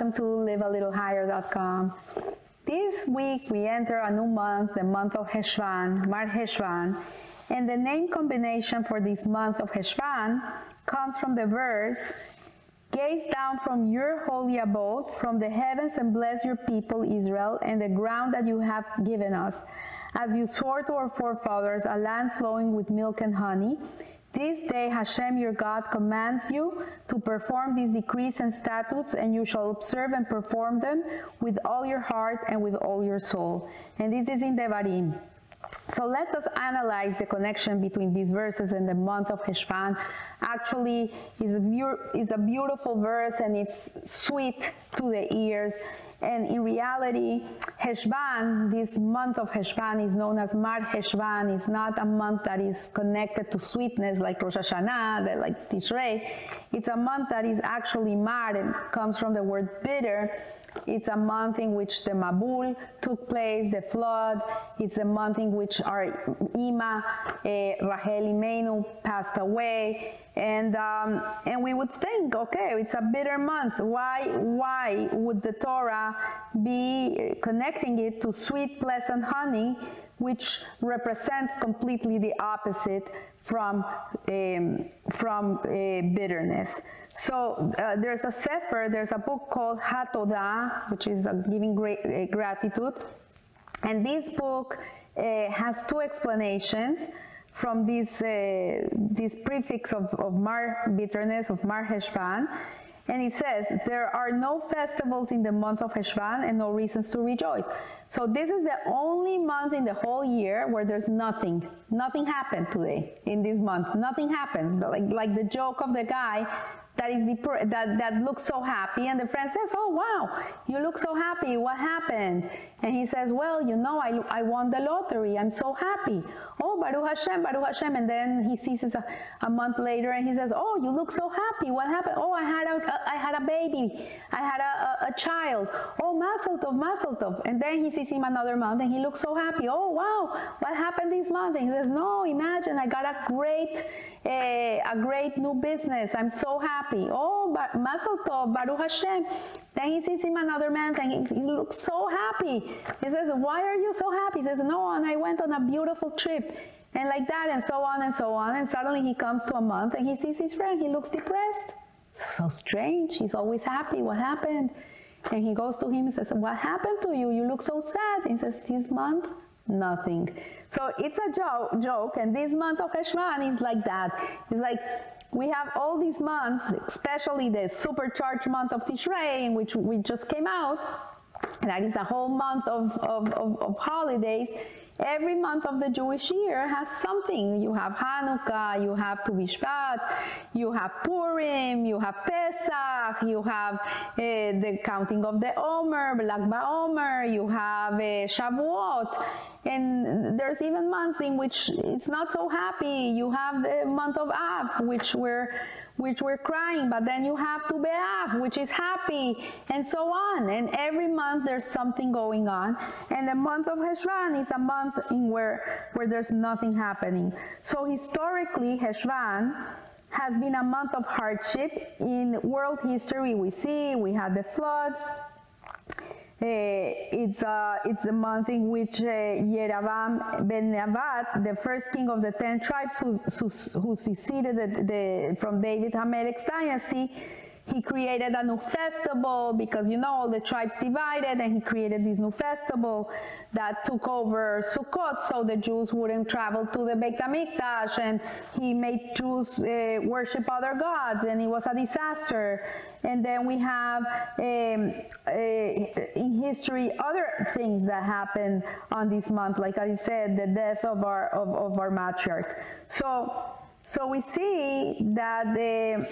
welcome to livealittlehigher.com. This week we enter a new month, the month of Heshvan, Mar Heshvan, and the name combination for this month of Heshvan comes from the verse Gaze down from your holy abode, from the heavens, and bless your people Israel and the ground that you have given us. As you swore to our forefathers, a land flowing with milk and honey. This day Hashem your God commands you to perform these decrees and statutes, and you shall observe and perform them with all your heart and with all your soul. And this is in Devarim. So let us analyze the connection between these verses and the month of Heshvan. Actually, is a, is a beautiful verse and it's sweet to the ears. And in reality, Heshvan, this month of Heshvan is known as Mar Heshvan. It's not a month that is connected to sweetness like Rosh Hashanah, like Tishrei. It's a month that is actually Mar, and comes from the word bitter it's a month in which the Mabul took place, the flood. It's a month in which our Ima, uh, Rachel Imenu, passed away. And, um, and we would think, okay, it's a bitter month. Why, why would the Torah be connecting it to sweet, pleasant honey, which represents completely the opposite from, um, from uh, bitterness? So uh, there's a sefer, there's a book called Hatodah, which is uh, giving great uh, gratitude. And this book uh, has two explanations from this, uh, this prefix of, of Mar bitterness, of Mar Heshvan. And it says, there are no festivals in the month of Heshvan and no reasons to rejoice. So this is the only month in the whole year where there's nothing. Nothing happened today in this month. Nothing happens. Like, like the joke of the guy that is that that looks so happy. And the friend says oh wow you look so happy. What happened? And he says well you know i, I won the lottery. I'm so happy. Oh baruch hashem baruch hashem. And then he sees a, a month later and he says oh you look so happy. What happened? Oh i had a, I had a baby. I had a, a, a child. Oh mazel tov mazel tov and then he sees him another month and he looks so happy. Oh wow. What happened this month? And he says no imagine i got a great uh, a great new business. I'm so happy happy. Oh, Mazel Tov, Baruch Hashem. Then he sees him another man and he, he looks so happy. He says, why are you so happy? He says, no, and I went on a beautiful trip. And like that, and so on and so on. And suddenly he comes to a month and he sees his friend. He looks depressed. So strange. He's always happy. What happened? And he goes to him and says, What happened to you? You look so sad. He says, This month, nothing. So it's a joke, joke. And this month of Heshvan is like that. It's like we have all these months, especially the supercharged month of Tishrei, in which we just came out. That is a whole month of, of, of, of holidays Every month of the Jewish year has something. You have Hanukkah, you have Tu you have Purim, you have Pesach, you have uh, the counting of the Omer, Lag BaOmer, you have uh, Shavuot. And there's even months in which it's not so happy. You have the month of Av, which we're which we're crying, but then you have Tu B'Av, which is happy, and so on. And every month there's something going on. And the month of Heshvan is a month in where, where there's nothing happening. So historically, Heshvan has been a month of hardship. In world history, we see we had the flood, it's, uh, it's the month in which uh, Yeravam ben Nebat, the first king of the ten tribes who, who, who seceded the, the, from David Hamelech's dynasty, he created a new festival because you know all the tribes divided and he created this new festival that took over Sukkot so the Jews wouldn't travel to the Beit HaMikdash. And he made Jews uh, worship other gods and it was a disaster. And then we have um, uh, in history other things that happened on this month. Like I said the death of our of, of our matriarch. So so we see that the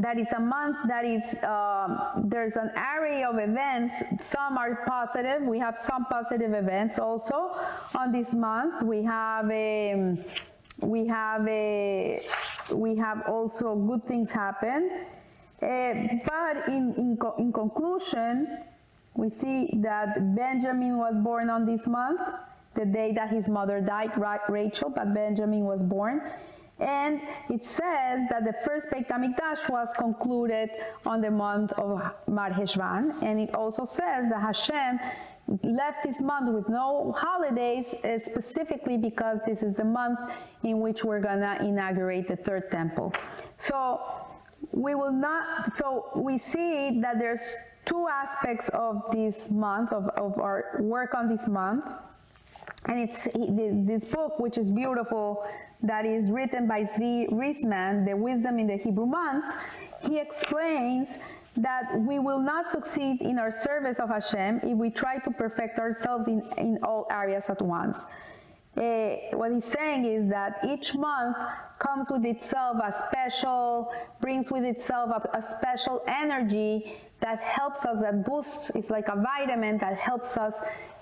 that is a month that is um, there's an array of events. Some are positive. We have some positive events also on this month. We have a um, we have a we have also good things happen. Uh, but in, in, in conclusion we see that benjamin was born on this month the day that his mother died rachel but benjamin was born And it says that the first Beit HaMikdash was concluded on the month of Mar Heshvan. And it also says that Hashem left this month with no holidays uh, specifically because this is the month in which we're gonna inaugurate the third temple. So we will not, so we see that there's two aspects of this month, of, of our work on this month. And it's this book, which is beautiful, that is written by Zvi Ryzman, The Wisdom in the Hebrew Months. He explains that we will not succeed in our service of Hashem if we try to perfect ourselves in, in all areas at once. Uh, what he's saying is that each month comes with itself a special, brings with itself a, a special energy that helps us, that boosts, it's like a vitamin that helps us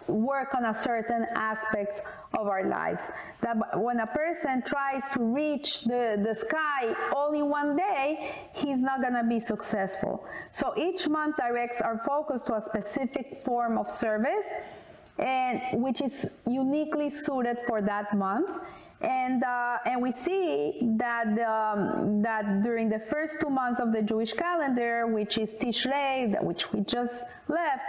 work on a certain aspect of our lives. That when a person tries to reach the, the sky all in one day, he's not going to be successful. So each month directs our focus to a specific form of service and which is uniquely suited for that month. And, uh, and we see that, um, that during the first two months of the Jewish calendar, which is Tishrei, which we just left,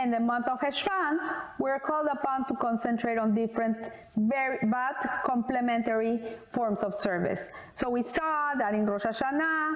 and the month of Heshvan, we're called upon to concentrate on different very but complementary forms of service. So we saw that in Rosh Hashanah,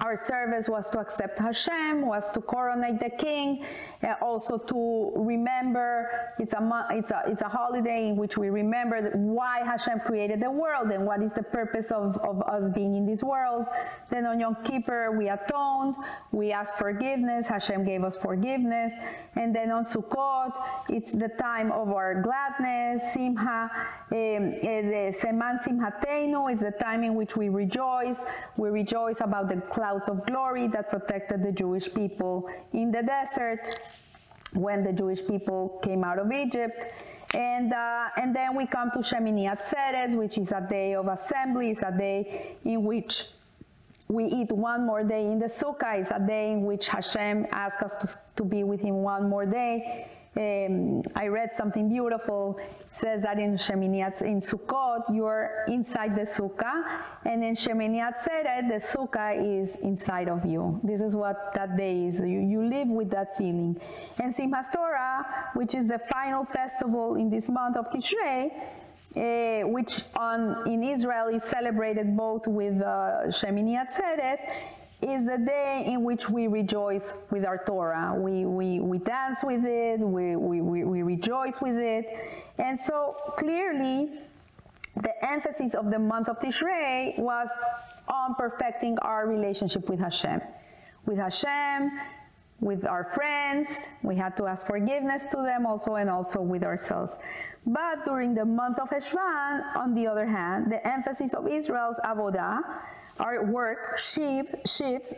our service was to accept Hashem, was to coronate the king, uh, also to remember, it's a, it's, a, it's a holiday in which we remember why Hashem created the world and what is the purpose of, of us being in this world. Then on Yom Kippur, we atoned, we asked forgiveness, Hashem gave us forgiveness. And then on Sukkot, it's the time of our gladness, Simha, um, the Seman Simhateinu is the time in which we rejoice. We rejoice about the clouds of glory that protected the Jewish people in the desert when the Jewish people came out of Egypt. And, uh, and then we come to Shemini Atzeret, which is a day of assembly, it's a day in which we eat one more day in the Sukkah, it's a day in which Hashem asks us to, to be with him one more day. Um, I read something beautiful. It says that in Shemini in Sukkot, you're inside the sukkah, and in Shemini Atzeret, the sukkah is inside of you. This is what that day is. You, you live with that feeling. And Simchas Torah, which is the final festival in this month of Tishrei, uh, which on, in Israel is celebrated both with uh, Shemini Atzeret is the day in which we rejoice with our Torah. We, we, we dance with it, we, we, we, rejoice with it. And so clearly, the emphasis of the month of Tishrei was on perfecting our relationship with Hashem. With Hashem, with our friends, we had to ask forgiveness to them also, and also with ourselves. But during the month of Heshvan, on the other hand, the emphasis of Israel's avodah our work shifts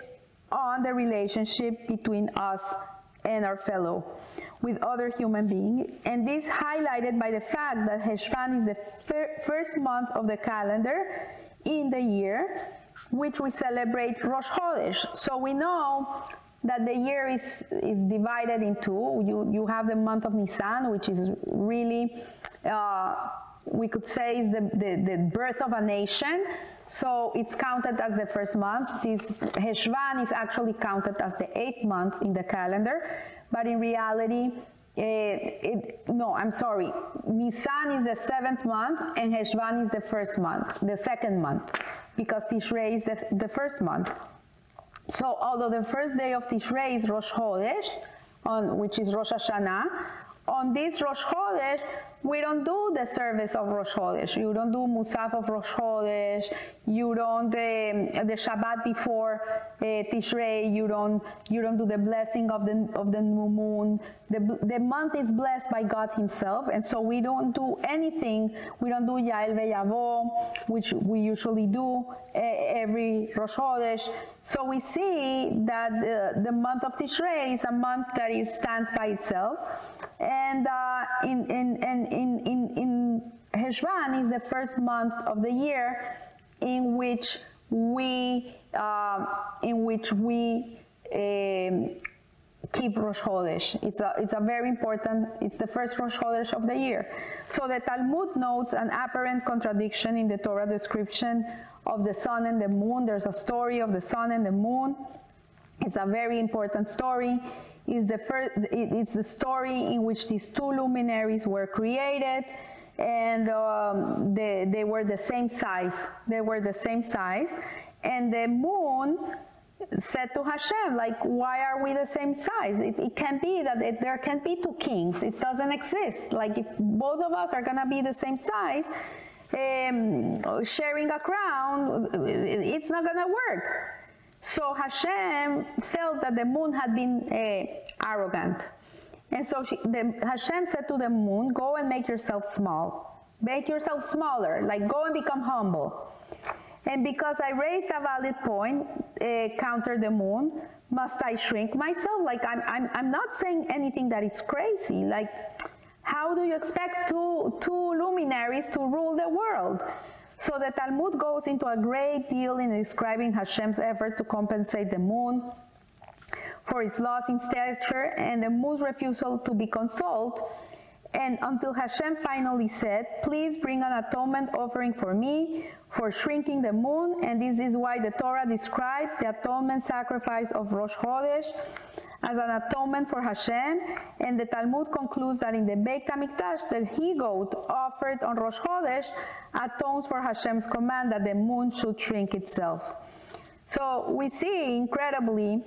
on the relationship between us and our fellow with other human beings. And this highlighted by the fact that Heshvan is the fir first month of the calendar in the year, which we celebrate Rosh Chodesh. So we know that the year is, is divided into, you, you have the month of Nisan, which is really, uh, we could say is the, the, the birth of a nation. So it's counted as the first month. This Heshvan is actually counted as the eighth month in the calendar, but in reality, it, eh, it, no, I'm sorry. Nisan is the seventh month and Heshvan is the first month, the second month, because Tishrei is the, the first month. So although the first day of Tishrei is Rosh Chodesh, on, which is Rosh Hashanah, on this Rosh Chodesh, we don't do the service of Rosh Chodesh. You don't do Musaf of Rosh Chodesh. You don't um, the Shabbat before uh, Tishrei. You don't you don't do the blessing of the of the new moon. The the month is blessed by God Himself, and so we don't do anything. We don't do Ya'aleh Ve'Yavo, which we usually do uh, every Rosh Chodesh. So we see that the, the month of Tishrei is a month that is, stands by itself, and uh, in in in in, in, in Heshvan is the first month of the year in which we, um, in which we um, keep Rosh Chodesh. It's a, it's a very important, it's the first Rosh Chodesh of the year. So the Talmud notes an apparent contradiction in the Torah description of the sun and the moon. There's a story of the sun and the moon. It's a very important story. It's the, first, it's the story in which these two luminaries were created and um, they, they were the same size. They were the same size. And the moon said to Hashem, like, why are we the same size? It, it can't be that it, there can't be two kings. It doesn't exist. Like, if both of us are going to be the same size, um, sharing a crown, it's not going to work. So Hashem felt that the moon had been uh, arrogant. And so she, the, Hashem said to the moon, Go and make yourself small. Make yourself smaller, like go and become humble. And because I raised a valid point, uh, counter the moon, must I shrink myself? Like, I'm, I'm, I'm not saying anything that is crazy. Like, how do you expect two, two luminaries to rule the world? So the Talmud goes into a great deal in describing Hashem's effort to compensate the moon for its loss in stature and the moon's refusal to be consoled and until Hashem finally said, Please bring an atonement offering for me for shrinking the moon. And this is why the Torah describes the atonement sacrifice of Rosh Chodesh as an atonement for Hashem. And the Talmud concludes that in the Beit HaMikdash, the he-goat offered on Rosh Chodesh atones for Hashem's command that the moon should shrink itself. So we see incredibly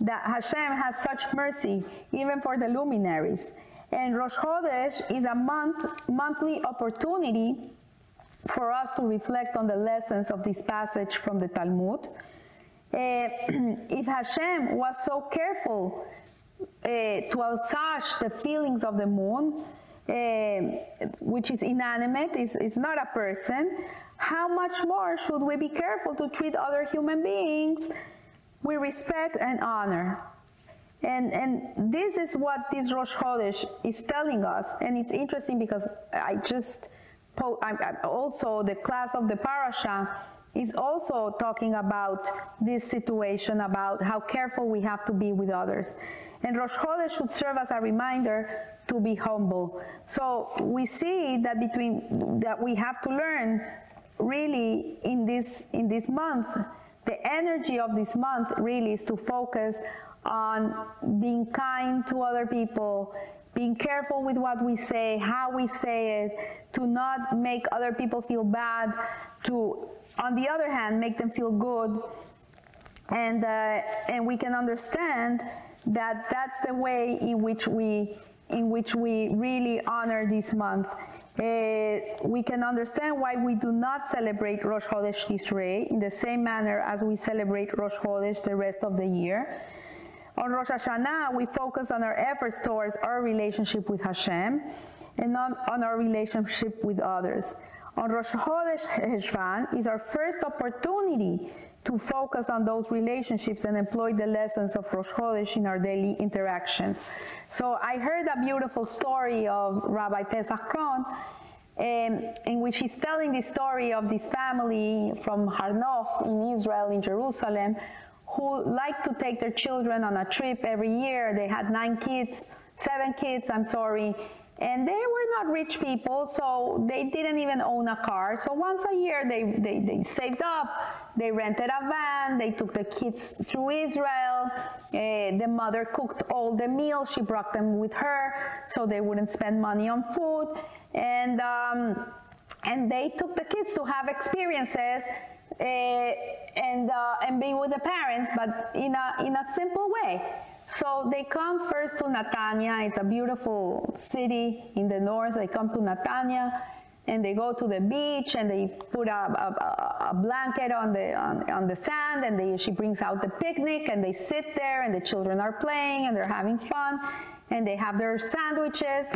that Hashem has such mercy even for the luminaries. And Rosh Chodesh is a month, monthly opportunity for us to reflect on the lessons of this passage from the Talmud. Uh, if Hashem was so careful uh, to assuage the feelings of the moon, uh, which is inanimate, is, is not a person, how much more should we be careful to treat other human beings with respect and honor? And, and this is what this Rosh Chodesh is telling us. And it's interesting because I just, I'm, I'm also the class of the parasha is also talking about this situation, about how careful we have to be with others. And Rosh Chodesh should serve as a reminder to be humble. So we see that between that we have to learn really in this in this month, the energy of this month really is to focus on being kind to other people, being careful with what we say, how we say it, to not make other people feel bad, to, on the other hand, make them feel good. And, uh, and we can understand that that's the way in which we, in which we really honor this month. Uh, we can understand why we do not celebrate Rosh Chodesh Tishrei in the same manner as we celebrate Rosh Chodesh the rest of the year. On Rosh Hashanah, we focus on our efforts towards our relationship with Hashem and on, on our relationship with others. On Rosh Chodesh Heshvan is our first opportunity to focus on those relationships and employ the lessons of Rosh Chodesh in our daily interactions. So I heard a beautiful story of Rabbi Pesach Krohn um, in which he's telling the story of this family from Har Nof in Israel, in Jerusalem, who like to take their children on a trip every year. They had nine kids, seven kids, I'm sorry, and they were not rich people, so they didn't even own a car. So once a year, they, they, they saved up, they rented a van, they took the kids through Israel. Uh, the mother cooked all the meals, she brought them with her so they wouldn't spend money on food. And, um, and they took the kids to have experiences uh, and, uh, and be with the parents, but in a, in a simple way. So they come first to Netanya. It's a beautiful city in the north. They come to Netanya and they go to the beach and they put a, a, a blanket on the, on, on, the sand and they, she brings out the picnic and they sit there and the children are playing and they're having fun and they have their sandwiches.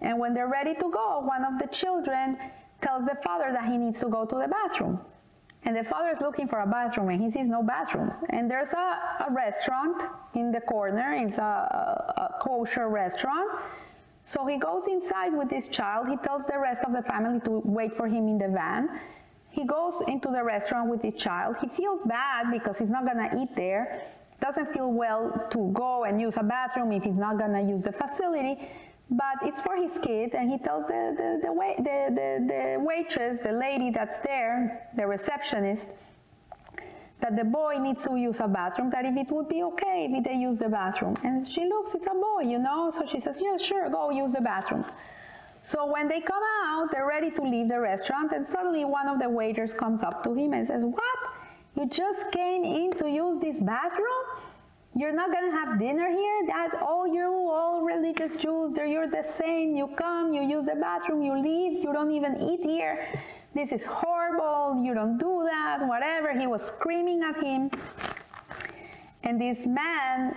And when they're ready to go, one of the children tells the father that he needs to go to the bathroom. And the father is looking for a bathroom and he sees no bathrooms. And there's a, a restaurant in the corner, it's a, a, kosher restaurant. So he goes inside with this child. He tells the rest of the family to wait for him in the van. He goes into the restaurant with his child. He feels bad because he's not gonna eat there. doesn't feel well to go and use a bathroom if he's not gonna use the facility, but it's for his kid, and he tells the, the, the, the, the, the waitress, the lady that's there, the receptionist, that the boy needs to use a bathroom, that if it would be okay if they use the bathroom. And she looks, it's a boy, you know? So she says, yeah, sure, go use the bathroom. So when they come out, they're ready to leave the restaurant, and suddenly one of the waiters comes up to him and says, What? You just came in to use this bathroom? You're not gonna have dinner here? That all you, all religious Jews, you're the same. You come, you use the bathroom, you leave, you don't even eat here. This is horrible, you don't do that, whatever. He was screaming at him. And this man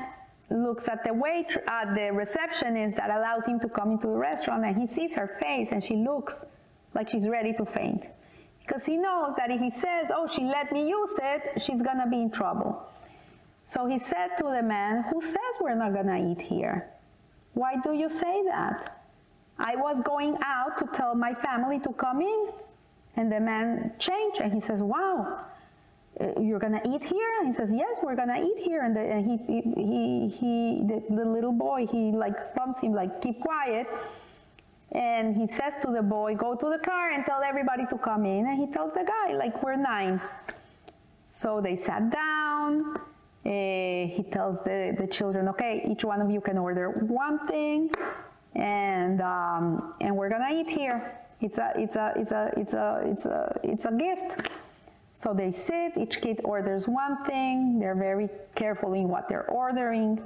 looks at the wait at the receptionist that allowed him to come into the restaurant and he sees her face and she looks like she's ready to faint because he knows that if he says oh she let me use it she's gonna be in trouble so he said to the man who says we're not gonna eat here why do you say that i was going out to tell my family to come in and the man changed and he says wow you're gonna eat here? And he says, yes, we're gonna eat here. And, the, and he, he, he, the, the, little boy, he like bumps him like, keep quiet. And he says to the boy, go to the car and tell everybody to come in. And he tells the guy, like, we're nine. So they sat down. Uh, he tells the, the children, okay, each one of you can order one thing, and um, and we're gonna eat here. It's a it's a it's a it's a it's a it's a gift. So they sit, each kid orders one thing, they're very careful in what they're ordering.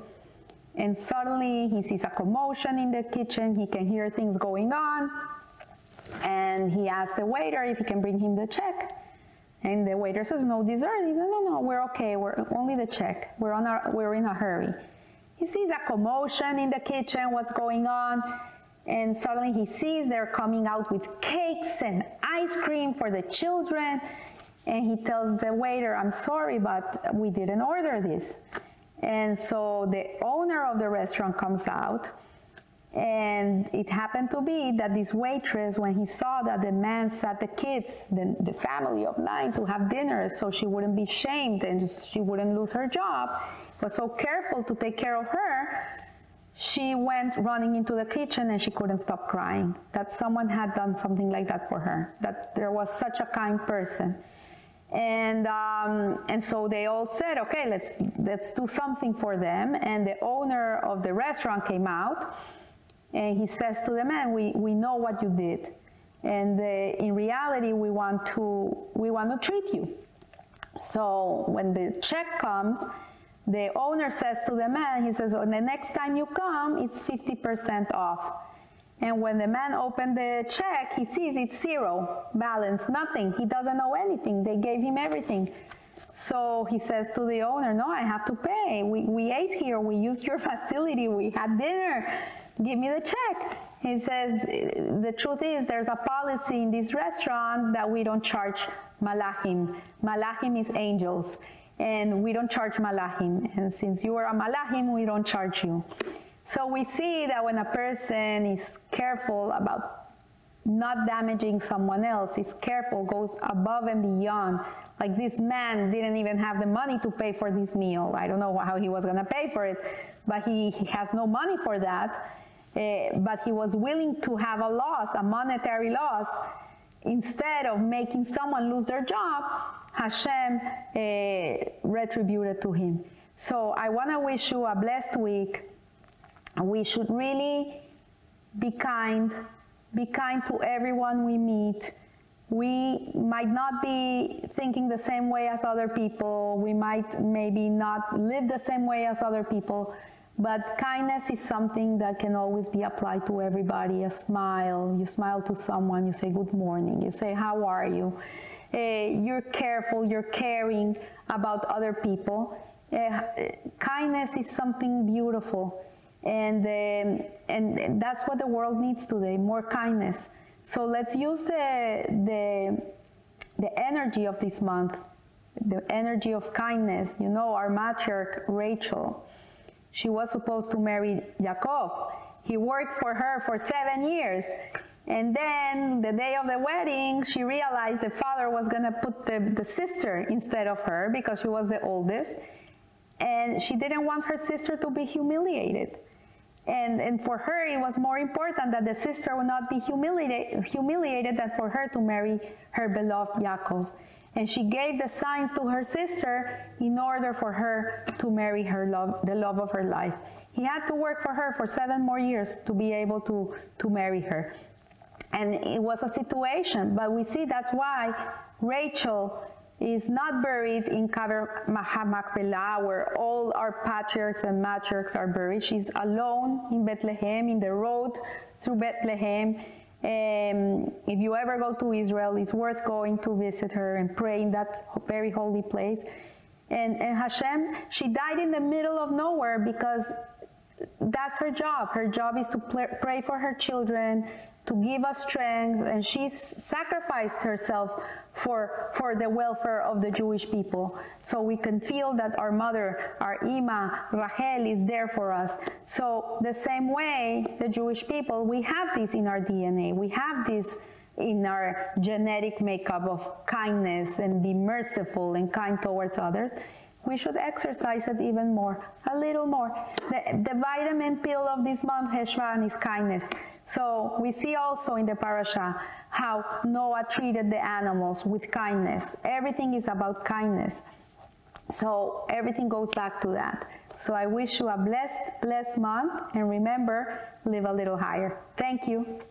And suddenly he sees a commotion in the kitchen, he can hear things going on. And he asks the waiter if he can bring him the check. And the waiter says, No dessert. He says, No, no, we're okay. We're only the check. We're, on our, we're in a hurry. He sees a commotion in the kitchen, what's going on. And suddenly he sees they're coming out with cakes and ice cream for the children and he tells the waiter, I'm sorry, but we didn't order this. And so the owner of the restaurant comes out, and it happened to be that this waitress, when he saw that the man sat the kids, the, the family of nine, to have dinner so she wouldn't be shamed and she wouldn't lose her job, was so careful to take care of her, she went running into the kitchen and she couldn't stop crying that someone had done something like that for her, that there was such a kind person. And, um, and so they all said, okay, let's, let's do something for them. And the owner of the restaurant came out and he says to the man, we, we know what you did. And uh, in reality, we want, to, we want to treat you. So when the check comes, the owner says to the man, he says, oh, the next time you come, it's 50% off. And when the man opened the check, he sees it's zero balance, nothing. He doesn't know anything. They gave him everything. So he says to the owner, No, I have to pay. We, we ate here. We used your facility. We had dinner. Give me the check. He says, The truth is, there's a policy in this restaurant that we don't charge malachim. Malachim is angels. And we don't charge malachim. And since you are a malachim, we don't charge you. So we see that when a person is careful about not damaging someone else, is careful, goes above and beyond. Like this man didn't even have the money to pay for this meal. I don't know how he was to pay for it, but he, he has no money for that. Uh, but he was willing to have a loss, a monetary loss, instead of making someone lose their job. Hashem uh, retributed to him. So I want to wish you a blessed week we should really be kind, be kind to everyone we meet. We might not be thinking the same way as other people. We might maybe not live the same way as other people. But kindness is something that can always be applied to everybody. A smile, you smile to someone, you say good morning, you say how are you. Uh, you're careful, you're caring about other people. Uh, kindness is something beautiful. And, um, and that's what the world needs today, more kindness. So let's use the, the, the energy of this month, the energy of kindness. You know, our matriarch, Rachel, she was supposed to marry Jacob. He worked for her for seven years. And then the day of the wedding, she realized the father was going to put the, the sister instead of her because she was the oldest. and she didn't want her sister to be humiliated. And, and for her, it was more important that the sister would not be humiliated, humiliated than for her to marry her beloved Yaakov. And she gave the signs to her sister in order for her to marry her love, the love of her life. He had to work for her for seven more years to be able to, to marry her. And it was a situation, but we see that's why Rachel is not buried in Kever Machpelah, where all our patriarchs and matriarchs are buried. She's alone in Bethlehem, in the road through Bethlehem. Um, if you ever go to Israel, it's worth going to visit her and pray in that very holy place. And, and Hashem, she died in the middle of nowhere because that's her job. Her job is to pray for her children, to give us strength, and she's sacrificed herself for, for the welfare of the Jewish people. So we can feel that our mother, our Ima, Rachel, is there for us. So the same way, the Jewish people, we have this in our DNA. We have this in our genetic makeup of kindness and be merciful and kind towards others we should exercise it even more, a little more. The, the vitamin pill of this month, Heshvan, is kindness. So we see also in the parasha how Noah treated the animals with kindness. Everything is about kindness. So everything goes back to that. So I wish you a blessed, blessed month. And remember, live a little higher. Thank you.